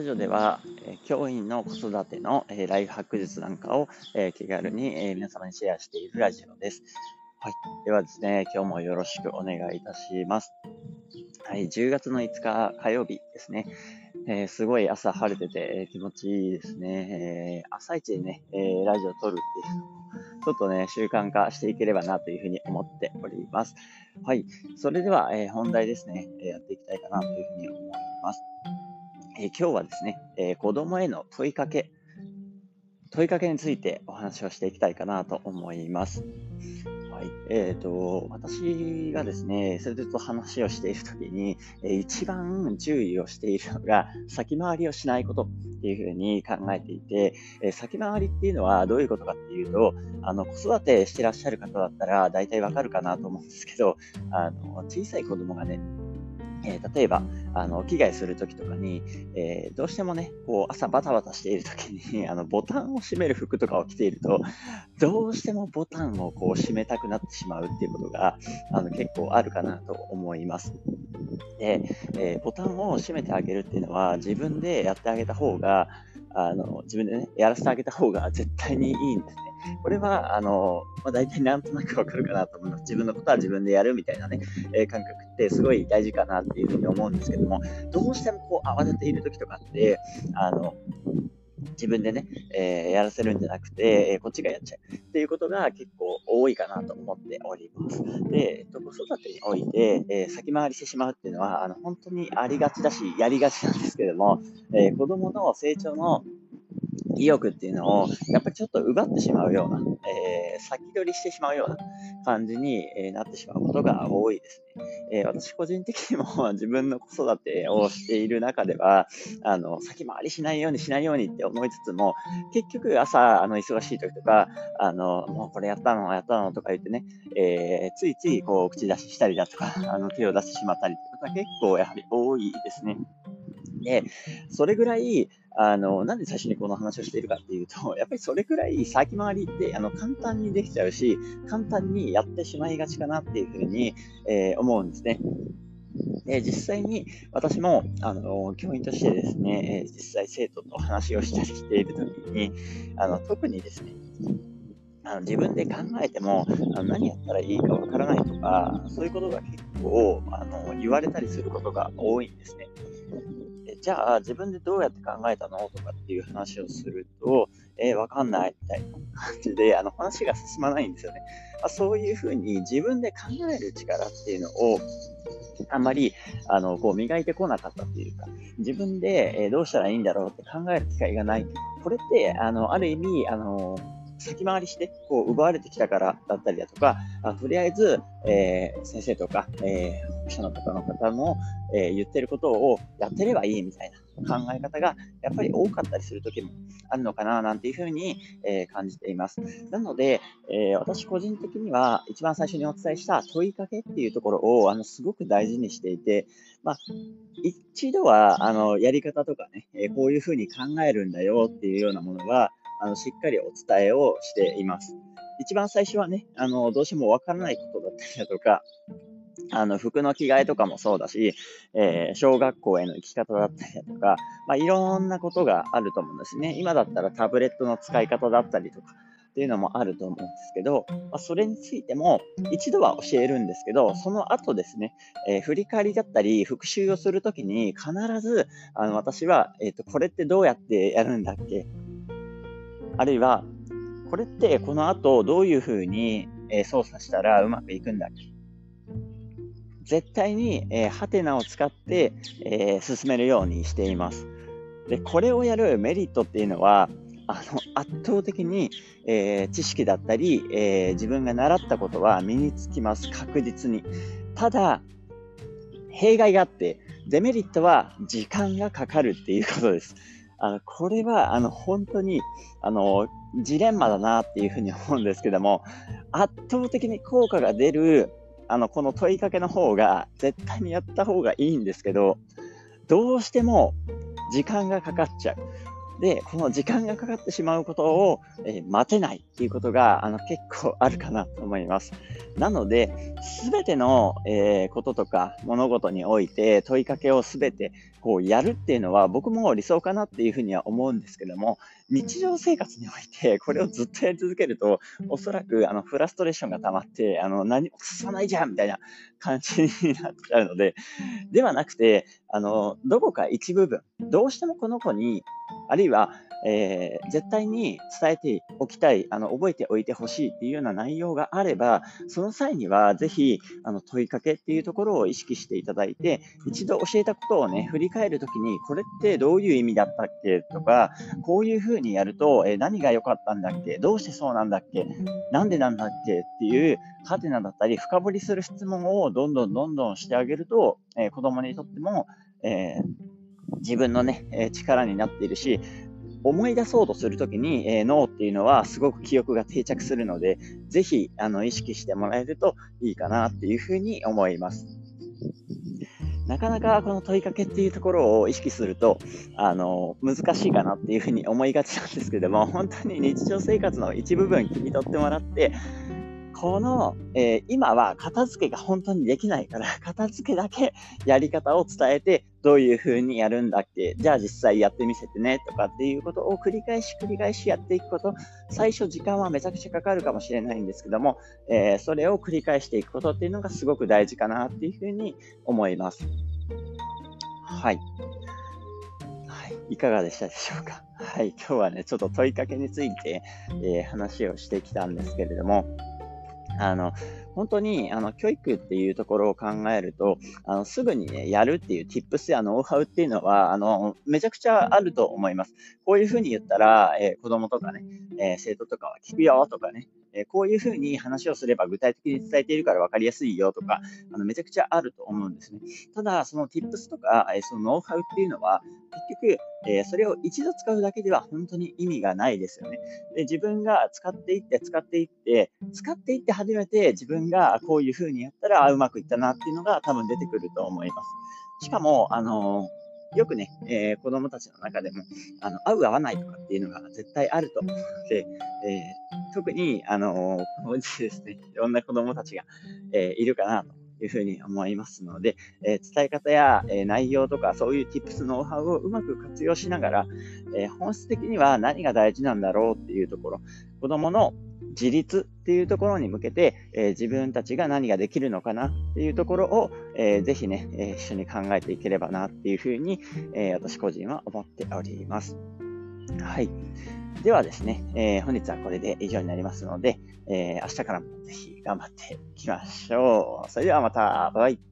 ラジオでは、え教員の子育ての、えライフハック術なんかを、え気軽に、え皆様にシェアしているラジオです。はい。ではですね、今日もよろしくお願いいたします。はい。10月の5日火曜日ですね。えー、すごい朝晴れてて、え気持ちいいですね。えー、朝一でね、えー、ラジオを撮るっていうのも、ちょっとね、習慣化していければなというふうに思っております。はい。それでは、え本題ですね、えやっていきたいかなというふうに思います。えー、今日はですね、えー、子供への問いかけ、問いかけについてお話をしていきたいかなと思います。はい。えっ、ー、と、私がですね、それと話をしているときに、えー、一番注意をしているのが、先回りをしないことっていうふうに考えていて、えー、先回りっていうのはどういうことかっていうと、あの、子育てしてらっしゃる方だったら大体わかるかなと思うんですけど、あの、小さい子供がね、えー、例えば、あの、着替えするときとかに、えー、どうしてもね、こう、朝バタバタしているときに、あの、ボタンを閉める服とかを着ていると、どうしてもボタンをこう、閉めたくなってしまうっていうことが、あの、結構あるかなと思います。で、えー、ボタンを閉めてあげるっていうのは、自分でやってあげた方が、あの、自分でね、やらせてあげた方が絶対にいいんですね。これは、あの、まあ、大体なんとなくわかるかなと思います。自分のことは自分でやるみたいなね、えー、感覚ってすごい大事かなっていうふうに思うんですけども、どうしてもこう慌てている時とかって、あの、自分でね、えー、やらせるんじゃなくて、えー、こっちがやっちゃうっていうことが結構多いかなと思っております。で、えっと、子育てにおいて、えー、先回りしてしまうっていうのは、あの、本当にありがちだし、やりがちなんですけども、え子供の成長の意欲っていうのを、やっぱりちょっと奪ってしまうような、えー、先取りしてしまうような感じに、えなってしまうことが多いですね。えー、私個人的にも自分の子育てをしている中では、あの、先回りしないようにしないようにって思いつつも、結局朝、あの、忙しい時とか、あの、もうこれやったの、やったのとか言ってね、えー、ついついこう、口出ししたりだとか、あの、手を出してしまったりってことは結構やはり多いですね。で、それぐらい、あの、なんで最初にこの話をしているかっていうと、やっぱりそれくらい先回りってあの簡単にできちゃうし、簡単にやってしまいがちかなっていうふうに、えー、思うんですね。で実際に私もあの教員としてですね、実際生徒と話をしたりしているときにあの、特にですね、あの自分で考えてもあの何やったらいいかわからないとか、そういうことが結構あの言われたりすることが多いんですね。じゃあ自分でどうやって考えたの？とかっていう話をすると、えー、わかんないみたいな感じで、あの話が進まないんですよね。あ、そういうふうに自分で考える力っていうのを、あんまり、あの、こう、磨いてこなかったっていうか、自分で、え、どうしたらいいんだろうって考える機会がない。これって、あの、ある意味、あの、先回りして、こう、奪われてきたからだったりだとか、あとりあえず、えー、先生とか、えー、者の方の方の、えー、言ってることをやってればいいみたいな考え方が、やっぱり多かったりする時もあるのかな、なんていうふうに、え感じています。なので、え私個人的には、一番最初にお伝えした問いかけっていうところを、あの、すごく大事にしていて、まあ、一度は、あの、やり方とかね、えこういうふうに考えるんだよっていうようなものは、あの、しっかりお伝えをしています。一番最初はね、あの、どうしてもわからないことだったりだとか、あの、服の着替えとかもそうだし、えー、小学校への行き方だったりだとか、まあ、いろんなことがあると思うんですね。今だったらタブレットの使い方だったりとか、っていうのもあると思うんですけど、まあ、それについても一度は教えるんですけど、その後ですね、えー、振り返りだったり復習をするときに必ず、あの、私は、えっ、ー、と、これってどうやってやるんだっけ？あるいは、これってこの後どういうふうに、え操作したらうまくいくんだっけ？絶対に、えー、ハテナを使って、えー、進めるようにしています。で、これをやるメリットっていうのは、あの圧倒的に、えー、知識だったり、えー、自分が習ったことは身につきます、確実に。ただ、弊害があって、デメリットは時間がかかるっていうことです。あの、これは、あの、本当に、あの、ジレンマだなっていうふうに思うんですけども、圧倒的に効果が出る、あの、この問いかけの方が、絶対にやった方がいいんですけど、どうしても時間がかかっちゃう。で、この時間がかかってしまうことを、えー、待てないっていうことが、あの、結構あるかなと思います。なので、すべての、えー、こととか物事において問いかけをすべてこうやるっていうのは僕も理想かなっていうふうには思うんですけども、日常生活においてこれをずっとやり続けると、おそらくあのフラストレーションが溜まって、あの何も進まないじゃんみたいな感じになっちゃうので、ではなくて、あの、どこか一部分、どうしてもこの子に、あるいはえー、絶対に伝えておきたい、あの、覚えておいてほしいっていうような内容があれば、その際にはぜひ、あの、問いかけっていうところを意識していただいて、一度教えたことをね、振り返るときに、これってどういう意味だったっけとか、こういうふうにやると、えー、何が良かったんだっけ？どうしてそうなんだっけ？なんでなんだっけ？っていう、ハテナだったり、深掘りする質問をどんどんどんどんしてあげると、えー、子供にとっても、えー、自分のね、え力になっているし、思い出そうとするときに、えー、脳っていうのはすごく記憶が定着するので、ぜひあの意識してもらえるといいかなっていうふうに思います。なかなかこの問いかけっていうところを意識すると、あの、難しいかなっていうふうに思いがちなんですけども、本当に日常生活の一部分切り取ってもらって、この、えー、今は片付けが本当にできないから、片付けだけやり方を伝えて、どういう風にやるんだっけじゃあ実際やってみせてねとかっていうことを繰り返し繰り返しやっていくこと、最初時間はめちゃくちゃかかるかもしれないんですけども、えー、それを繰り返していくことっていうのがすごく大事かなっていう風に思います。はい。はい。いかがでしたでしょうか？はい。今日はね、ちょっと問いかけについて、えー、話をしてきたんですけれども、あの、本当に、あの、教育っていうところを考えると、あの、すぐにね、やるっていう tips やノウハウっていうのは、あの、めちゃくちゃあると思います。こういうふうに言ったら、えー、子供とかね、えー、生徒とかは聞くよとかね、えこういうふうに話をすれば具体的に伝えているから分かりやすいよとか、あのめちゃくちゃあると思うんですね。ただ、その tips とか、えそのノウハウっていうのは、結局、えそれを一度使うだけでは本当に意味がないですよね。で自分が使っていって、使っていって、使っていって初めて自分がこういうふうにやったらうまくいったなっていうのが多分出てくると思います。しかも、あのよくね、えー、子供たちの中でも、あの、合う合わないとかっていうのが絶対あると思うので、えー、特に、あのー、このうちですね、いろんな子供たちが、え、いるかなというふうに思いますので、え、伝え方や、え、内容とかそういう tips、ノウハウをうまく活用しながら、え、本質的には何が大事なんだろうっていうところ、子供の自立っていうところに向けて、えー、自分たちが何ができるのかなっていうところを、えー、ぜひね、えー、一緒に考えていければなっていうふうに、え私個人は思っております。はい。ではですね、え本日はこれで以上になりますので、え明日からもぜひ頑張っていきましょう。それではまた、バイバイ。